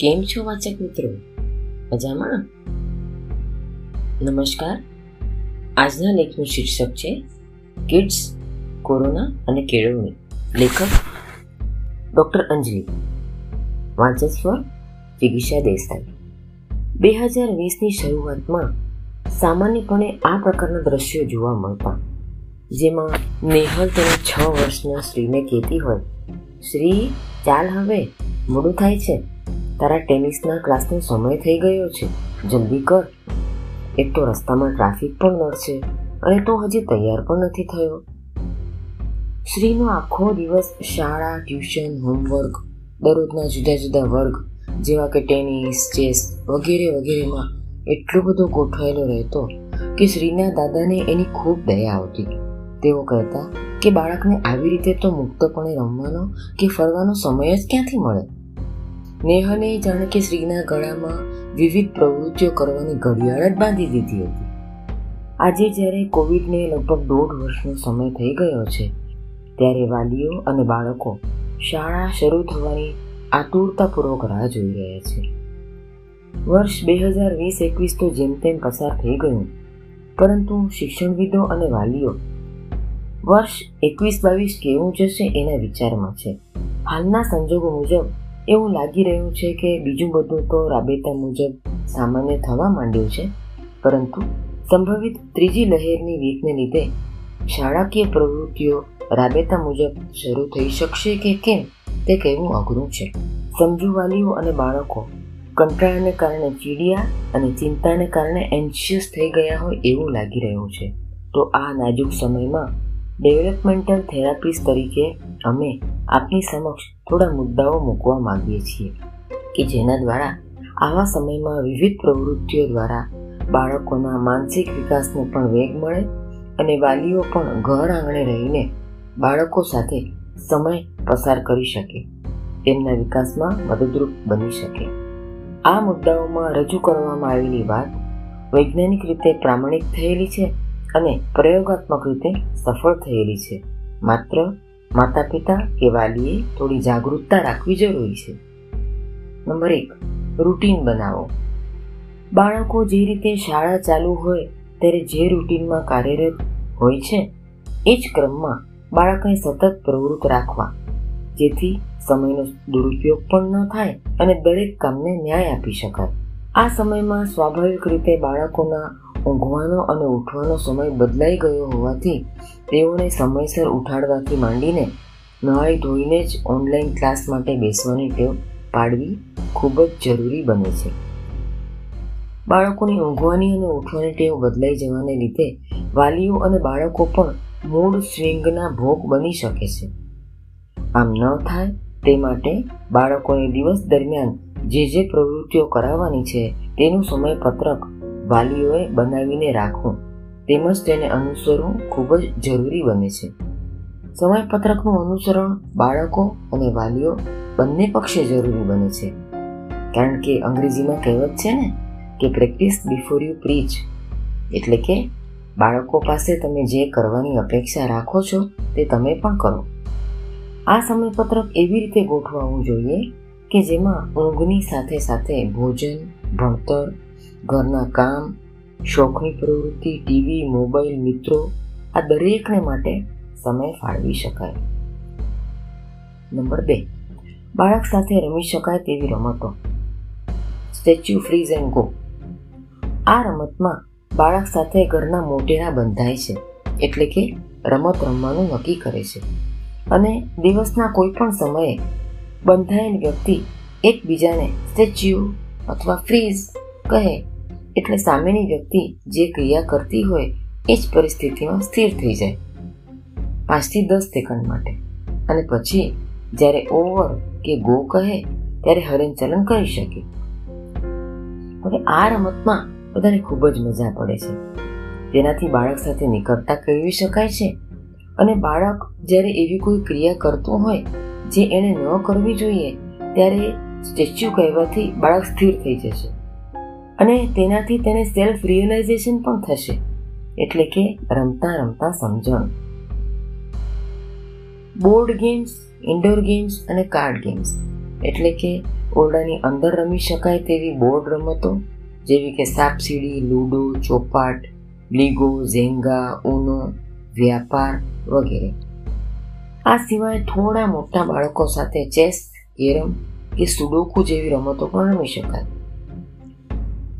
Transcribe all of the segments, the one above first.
કેમ છો વાચક મિત્રો? મજામાં? નમસ્કાર. આજના લેખનું શીર્ષક છે, કિડ્સ, કોરોના અને કેળવણી. લેખક ડૉક્ટર અંજલિ. વાંચક સ્વર દેસાઈ. બે હજાર વીસની શરૂઆતમાં સામાન્યપણે આ પ્રકારના દ્રશ્યો જોવા મળતા, જેમાં નેહલ તેના છ વર્ષના શ્રીને કહેતી હોય, શ્રી, ચાલ હવે, મોડું થાય છે. તારા ટેનિસના ક્લાસનો સમય થઈ ગયો છે. જલ્દી કર. એક તો રસ્તામાં ટ્રાફિક પણ નડશે અને તો હજી તૈયાર પણ નથી થયો. શ્રીનો આખો દિવસ શાળા, ટ્યુશન, હોમવર્ક, દરરોજના જુદા જુદા વર્ગ, જેવા કે ટેનિસ, ચેસ વગેરે વગેરેમાં એટલો બધો ગોઠવાયેલો રહેતો કે શ્રીના દાદાને એની ખૂબ દયા આવતી. તેઓ કહેતા કે બાળકને આવી રીતે તો મુક્તપણે રમવાનો કે ફરવાનો સમય જ ક્યાંથી મળે? નેહલે જાણે કે શ્રીના ગળામાં વિવિધ પ્રવૃત્તિઓ કરવાની ઘડિયાળ જ બાંધી દીધી હતી. આજે જ્યારે કોવિડને લગભગ દોઢ વર્ષનો સમય થઈ ગયો છે, ત્યારે વાલીઓ અને બાળકો શાળા શરૂ થવાની આતુરતાપૂર્વક રાહ જોઈ રહ્યા છે. વર્ષ બે હજાર વીસ એકવીસ તો જેમ તેમ પસાર થઈ ગયું, પરંતુ શિક્ષણવિદો અને વાલીઓ વર્ષ એકવીસ બાવીસ કેવું જશે એના વિચારમાં છે. હાલના સંજોગો મુજબ એવું લાગી રહ્યું છે કે બીજું બધું તો રાબેતા મુજબ સામાન્ય થવા માંડ્યું છે. પરંતુ સંભવિત ત્રીજી લહેરની વીકને લીધે શાળાકીય પ્રવૃત્તિઓ રાબેતા મુજબ શરૂ થઈ શકશે કે કેમ તે કહેવું અઘરું છે. સમજુ વાલીઓ અને બાળકો કંટાળાને કારણે ચીડિયા અને ચિંતાને કારણે એન્શિયસ થઈ ગયા હોય એવું લાગી રહ્યું છે. તો આ નાજુક સમયમાં ડેવલપમેન્ટલ થેરાપિસ્ટ તરીકે અમે આપની સમક્ષ થોડા મુદ્દાઓ મૂકવા માંગીએ છીએ કે જેના દ્વારા આવા સમયમાં વિવિધ પ્રવૃત્તિઓ દ્વારા બાળકોના માનસિક વિકાસને પણ વેગ મળે અને વાલીઓ પણ ઘર આંગણે રહીને બાળકો સાથે સમય પસાર કરી શકે, તેમના વિકાસમાં મદદરૂપ બની શકે. આ મુદ્દાઓમાં રજૂ કરવામાં આવેલી વાત વૈજ્ઞાનિક રીતે પ્રામાણિક થયેલી છે અને પ્રયોગાત્મક રીતે સફળ થયેલી છે. માત્ર માતા પિતા કે વાલીએ થોડી જાગૃતતા રાખવી જરૂરી છે. નંબર એક, રૂટીન બનાવો. બાળકો જે રીતે શાળા ચાલુ હોય ત્યારે જે રૂટીનમાં કાર્યરત હોય છે, એ જ ક્રમમાં બાળકને સતત પ્રવૃત્ત રાખવા, જેથી સમયનો દુરુપયોગ પણ ન થાય અને દરેક કામને ન્યાય આપી શકાય. આ સમયમાં સ્વાભાવિક રીતે બાળકોના ઊંઘવાનો અને ઉઠવાનો સમય બદલાઈ ગયો હોવાથી તેઓને સમયસર ઉઠાડવાથી માંડીને નહાઈ ધોઈને જ ઓનલાઈન ક્લાસ માટે બેસવાની ટેવ પાડવી ખૂબ જ જરૂરી બને છે. બાળકોની ઊંઘવાની અને ઉઠવાની ટેવ બદલાઈ જવાને લીધે વાલીઓ અને બાળકો પણ મૂળ સ્વિંગના ભોગ બની શકે છે. આમ ન થાય તે માટે બાળકોને દિવસ દરમિયાન જે જે પ્રવૃત્તિઓ કરાવવાની છે તેનું સમયપત્રક વાલીઓએ બનાવીને રાખવું તેમજ તેને અનુસરવું ખૂબ જ જરૂરી બને છે. સમયપત્રકનું અનુસરણ બાળકો અને વાલીઓ બંને પક્ષે જરૂરી બને છે. કારણ કે અંગ્રેજીમાં કહેવત છે ને કે પ્રેક્ટિસ બિફોર યુ પ્રીચ એટલે કે બાળકો પાસે તમે જે કરવાની અપેક્ષા રાખો છો તે તમે પણ કરો. આ સમયપત્રક એવી રીતે ગોઠવાવું જોઈએ કે જેમાં ઊંઘની સાથે સાથે ભોજન, ભણતર ઘરના કામ, શોખની પ્રવૃત્તિ, ટીવી, મોબાઈલ, મિત્રો, આ દરેકને માટે સમય ફાળવી શકાય. નંબર બે, બાળક સાથે રમી શકાય તેવી રમતો. Statue freeze and go. આ રમતમાં બાળક સાથે ઘરના મોટેરા બંધાય છે, એટલે કે રમત રમવાનું નક્કી કરે છે. અને દિવસના કોઈ પણ સમયે બંધાયેલ વ્યક્તિ એકબીજાને સ્ટેચ્યુ અથવા ફ્રીઝ કહે એટલે સામેની વ્યક્તિ જે ક્રિયા કરતી હોય એ જ પરિસ્થિતિમાં સ્થિર થઈ જાય. પાંચથી દસ સેકન્ડ માટે. અને પછી જ્યારે ઓવર કે ગો કહે, ત્યારે હલનચલન કરી શકે. હવે આ રમતમાં બધાને ખૂબ જ મજા પડે છે. તેનાથી બાળક સાથે નિકટતા કેળવી શકાય છે અને બાળક જ્યારે એવી કોઈ ક્રિયા કરતું હોય જે એણે ન કરવી જોઈએ, ત્યારે સ્ટેચ્યુ કહેવાથી બાળક સ્થિર થઈ જશે. અને તેનાથી તેને સેલ્ફ રિયલાઇઝેશન પણ થશે. એટલે કે રમતા રમતા સમજણ. બોર્ડ ગેમ્સ ઇન્ડોર ગેમ્સ અને કાર્ડ ગેમ્સ એટલે કે ઓરડાની અંદર રમી શકાય તેવી બોર્ડ રમતો, જેવી કે સાપસીડી, લૂડો, ચોપાટ, લીગો, ઝેંગા, ઉનો, વ્યાપાર વગેરે. આ સિવાય થોડા મોટા બાળકો સાથે ચેસ, કેરમ કે સુડોકુ જેવી રમતો પણ રમી શકાય.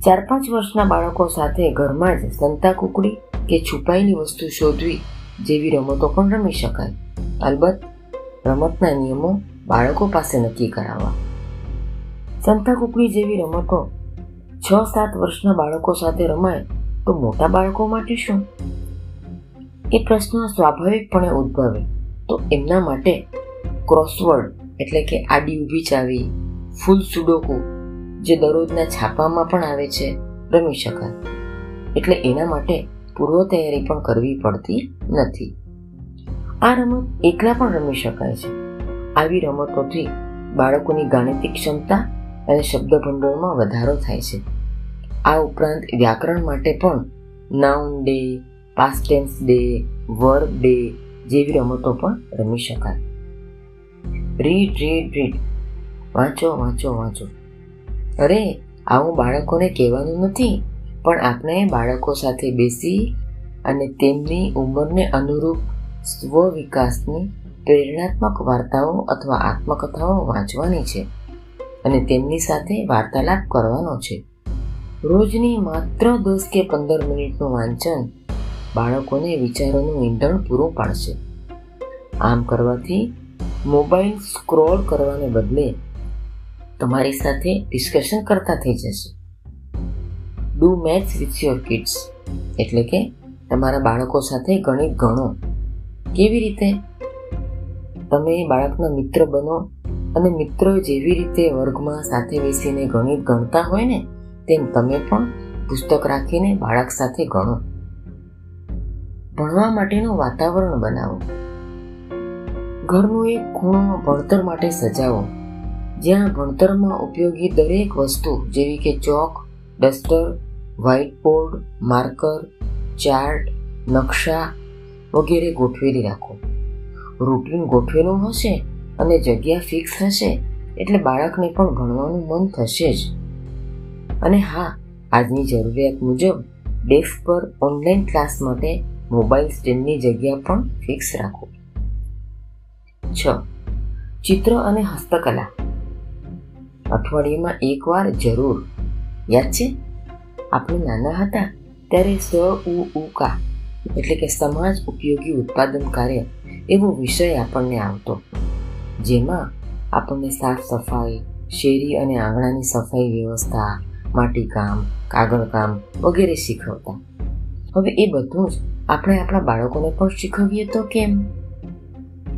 ચાર પાંચ વર્ષના બાળકો સાથે ઘરમાં જ સંતા કુકડી કે છુપાયેલી વસ્તુ શોધવી જેવી રમતો પણ રમી શકાય. અલબત્ત, રમતના નિયમો બાળકો પાસે નક્કી કરાવવા. સંતા કુકડી જેવી રમતો છ સાત વર્ષના બાળકો સાથે રમાય તો મોટા બાળકો માટે શું? એ પ્રશ્ન સ્વાભાવિકપણે ઉદ્ભવે તો એમના માટે ક્રોસવર્ડ એટલે કે આડી ઊભી ચાવી, ફૂલ સુડોકુ જે દરરોજના છાપામાં પણ આવે છે, રમી શકાય. એટલે એના માટે પૂર્વ તૈયારી પણ કરવી પડતી નથી. આ રમત એકલા પણ રમી શકાય છે. આવી રમતોથી બાળકોની ગાણિતિક ક્ષમતા અને શબ્દ ભંડોળમાં વધારો થાય છે. આ ઉપરાંત વ્યાકરણ માટે પણ noun day past tense day verb day જેવી રમતો પણ રમી શકાય. રીડ રીડ રીડ વાંચો વાંચો વાંચો. અરે આવું બાળકોને કહેવાનું નથી, પણ આપણે બાળકો સાથે બેસી અને તેમની ઉંમરને અનુરૂપ સ્વ વિકાસની પ્રેરણાત્મક વાર્તાઓ અથવા આત્મકથાઓ વાંચવાની છે અને તેમની સાથે વાર્તાલાપ કરવાનો છે. રોજની માત્ર દસ કે પંદર મિનિટનું વાંચન બાળકોને વિચારોનું ઈંધણ પૂરું પાડશે. આમ કરવાથી મોબાઈલ સ્ક્રોલ કરવાને બદલે તમારી સાથે ડિસ્કશન કરતા થઈ જશે. Do maths with your kids એટલે કે તમારા બાળકો સાથે ગણિત ગણો. કેવી રીતે? તમે બાળકના મિત્ર બનો અને મિત્રો જેવી રીતે વર્ગમાં સાથે બેસીને ગણિત ગણતા હોય ને, તેમ તમે પણ પુસ્તક રાખીને બાળક સાથે ગણો. ભણવા માટેનું વાતાવરણ બનાવો. ઘરનું એક ખૂણો ભણતર માટે સજાવો. જ્યાં ભણતરમાં ઉપયોગી દરેક વસ્તુ જેવી કે chalk, duster white board marker, chart, નકશા વગેરે ગોઠવેલી રાખો. રૂટીન ગોઠવેલું હશે અને જગ્યા ફિક્સ હશે એટલે બાળકને પણ ભણવાનું મન થશે જ. અને હા, આજની જરૂરિયાત મુજબ ડેસ્ક પર ઓનલાઈન ક્લાસ માટે મોબાઈલ સ્ટેન્ડની જગ્યા પણ ફિક્સ રાખો. છ. ચિત્ર અને હસ્તકલા. અઠવાડિયામાં એકવાર જરૂર. યાદ છે? આપણે નાના હતા ત્યારે સ ઉ ઉકા એટલે કે સમાજ ઉપયોગી ઉત્પાદન કાર્ય, એવો વિષય આપણને આવતો. જેમાં આપણને સાફ સફાઈ, શેરી અને આંગણાની સફાઈ વ્યવસ્થા માટીકામ કાગળકામ વગેરે શીખવતા. હવે એ બધું જ આપણે આપણા બાળકોને પણ શીખવીએ તો કેમ?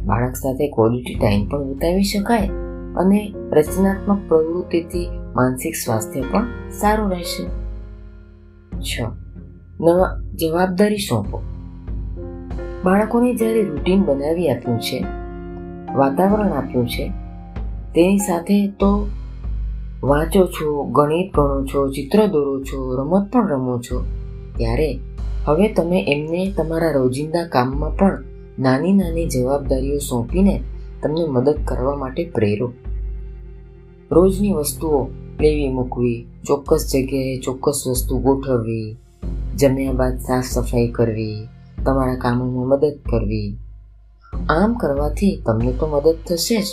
બાળક સાથે ક્વોલિટી ટાઈમ પણ વિતાવી શકાય? અને રચનાત્મક પ્રવૃત્તિથી માનસિક સ્વાસ્થ્ય પણ સારું રહેશે. છ. નવા જવાબદારી સોંપો. બાળકોને જ્યારે રૂટીન બનાવી આપ્યું છે, વાતાવરણ આપ્યું છે, તેની સાથે તો વાંચો છો, ગણિત ભણો છો, ચિત્ર દોરો છો, રમત પણ રમો છો, ત્યારે હવે તમે એમને તમારા રોજિંદા કામમાં પણ નાની નાની જવાબદારીઓ સોંપીને તમને મદદ કરવા માટે પ્રેરો. રોજની વસ્તુઓ લેવી, મૂકવી, ચોક્કસ જગ્યાએ ચોક્કસ વસ્તુ ગોઠવવી, જમ્યા બાદ સાફ સફાઈ કરવી, તમારા કામોમાં મદદ કરવી. આમ કરવાથી તમને તો મદદ થશે જ.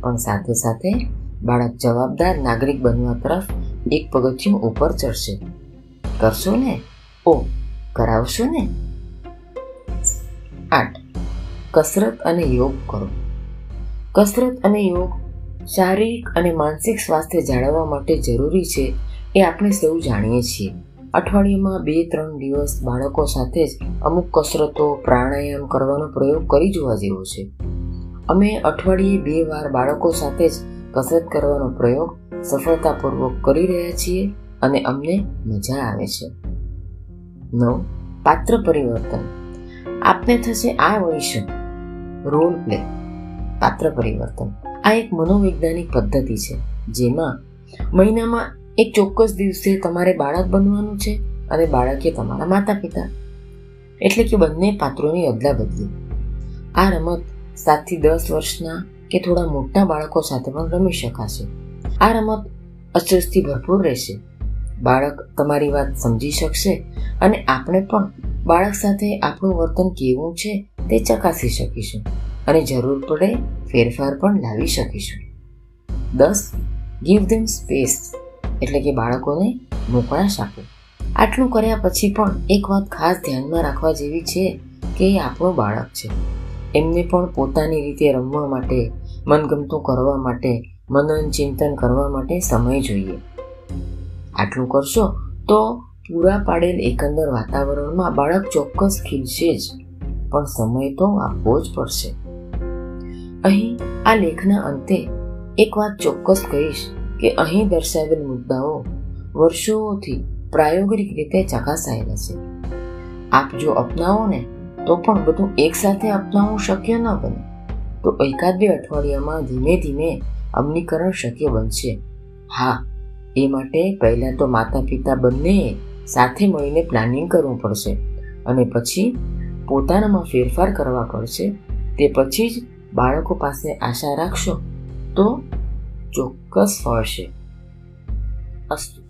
પણ સાથે સાથે બાળક જવાબદાર નાગરિક બનવા તરફ એક પગથિયું ઉપર ચડશે. કરશો ને? ઓ, કરાવશો ને? આઠ. કસરત અને યોગ કરો. કસરત અને યોગ શારીરિક અને માનસિક સ્વાસ્થ્ય જાળવવા માટે જરૂરી છે એ આપણે સૌ જાણીએ છીએ. અઠવાડિયામાં બે ત્રણ દિવસ બાળકો સાથે જ અમુક કસરતો, પ્રાણાયામ કરવાનો પ્રયોગ કરી જોવા જેવો છે. અમે અઠવાડિયે બે વાર બાળકો સાથે જ કસરત કરવાનો પ્રયોગ સફળતાપૂર્વક કરી રહ્યા છીએ અને અમને મજા આવે છે. નવ. પાત્ર પરિવર્તન. આપને થશે આ વળી રોલ પ્લે. પાત્ર પરિવર્તન. આ એક મનોવૈજ્ઞાનિક પદ્ધતિ છે, જેમાં મહિનામાં એક ચોક્કસ દિવસે તમારે બાળક બનવાનું છે અને બાળકે તમારા માતા પિતા એટલે કે બંને પાત્રોની અદલા બદલી. આ રમત સાતથી દસ વર્ષના કે થોડા મોટા બાળકો સાથે પણ રમી શકાશે. આ રમત અચરજથી ભરપૂર રહેશે. બાળક તમારી વાત સમજી શકશે અને આપણે પણ બાળક સાથે આપણું વર્તન કેવું છે તે ચકાસી શકીશું. અને જરૂર પડે ફેરફાર પણ લાવી શકીશું. દસ ગીવ ધેમ સ્પેસ એટલે કે બાળકોને મોકળાશ આપો. આટલું કર્યા પછી પણ એક વાત ખાસ ધ્યાનમાં રાખવા જેવી છે કે એ આપણું બાળક છે. એમને પણ પોતાની રીતે રમવા માટે, મનગમતું કરવા માટે મનન ચિંતન કરવા માટે સમય જોઈએ. આટલું કરશો તો પૂરા પાડેલ એકંદર વાતાવરણમાં બાળક ચોક્કસ ખીલશે જ, પણ સમય તો આપવો જ પડશે. અહીં આ લેખના અંતે એક વાત ચોક્કસ કહીશ કે અહીં દર્શાવેલ મુદ્દાઓ વર્ષોથી પ્રાયોગિક રીતે ચકાસાયેલા છે. આપ જો અપનાવો ને તો પણ બધું એકસાથે અપનાવવું શક્ય ન બને. તો એકાદ બે અઠવાડિયામાં ધીમે ધીમે અમલીકરણ શક્ય બનશે. હા, એ માટે પહેલાં તો માતા પિતા બંને સાથે મળીને પ્લાનિંગ કરવું પડશે અને પછી પોતાનામાં ફેરફાર કરવા પડશે. તે પછી જ બાળકો પાસે આશા રાખશો તો ચોક્કસ ફળશે. અસ્તુ.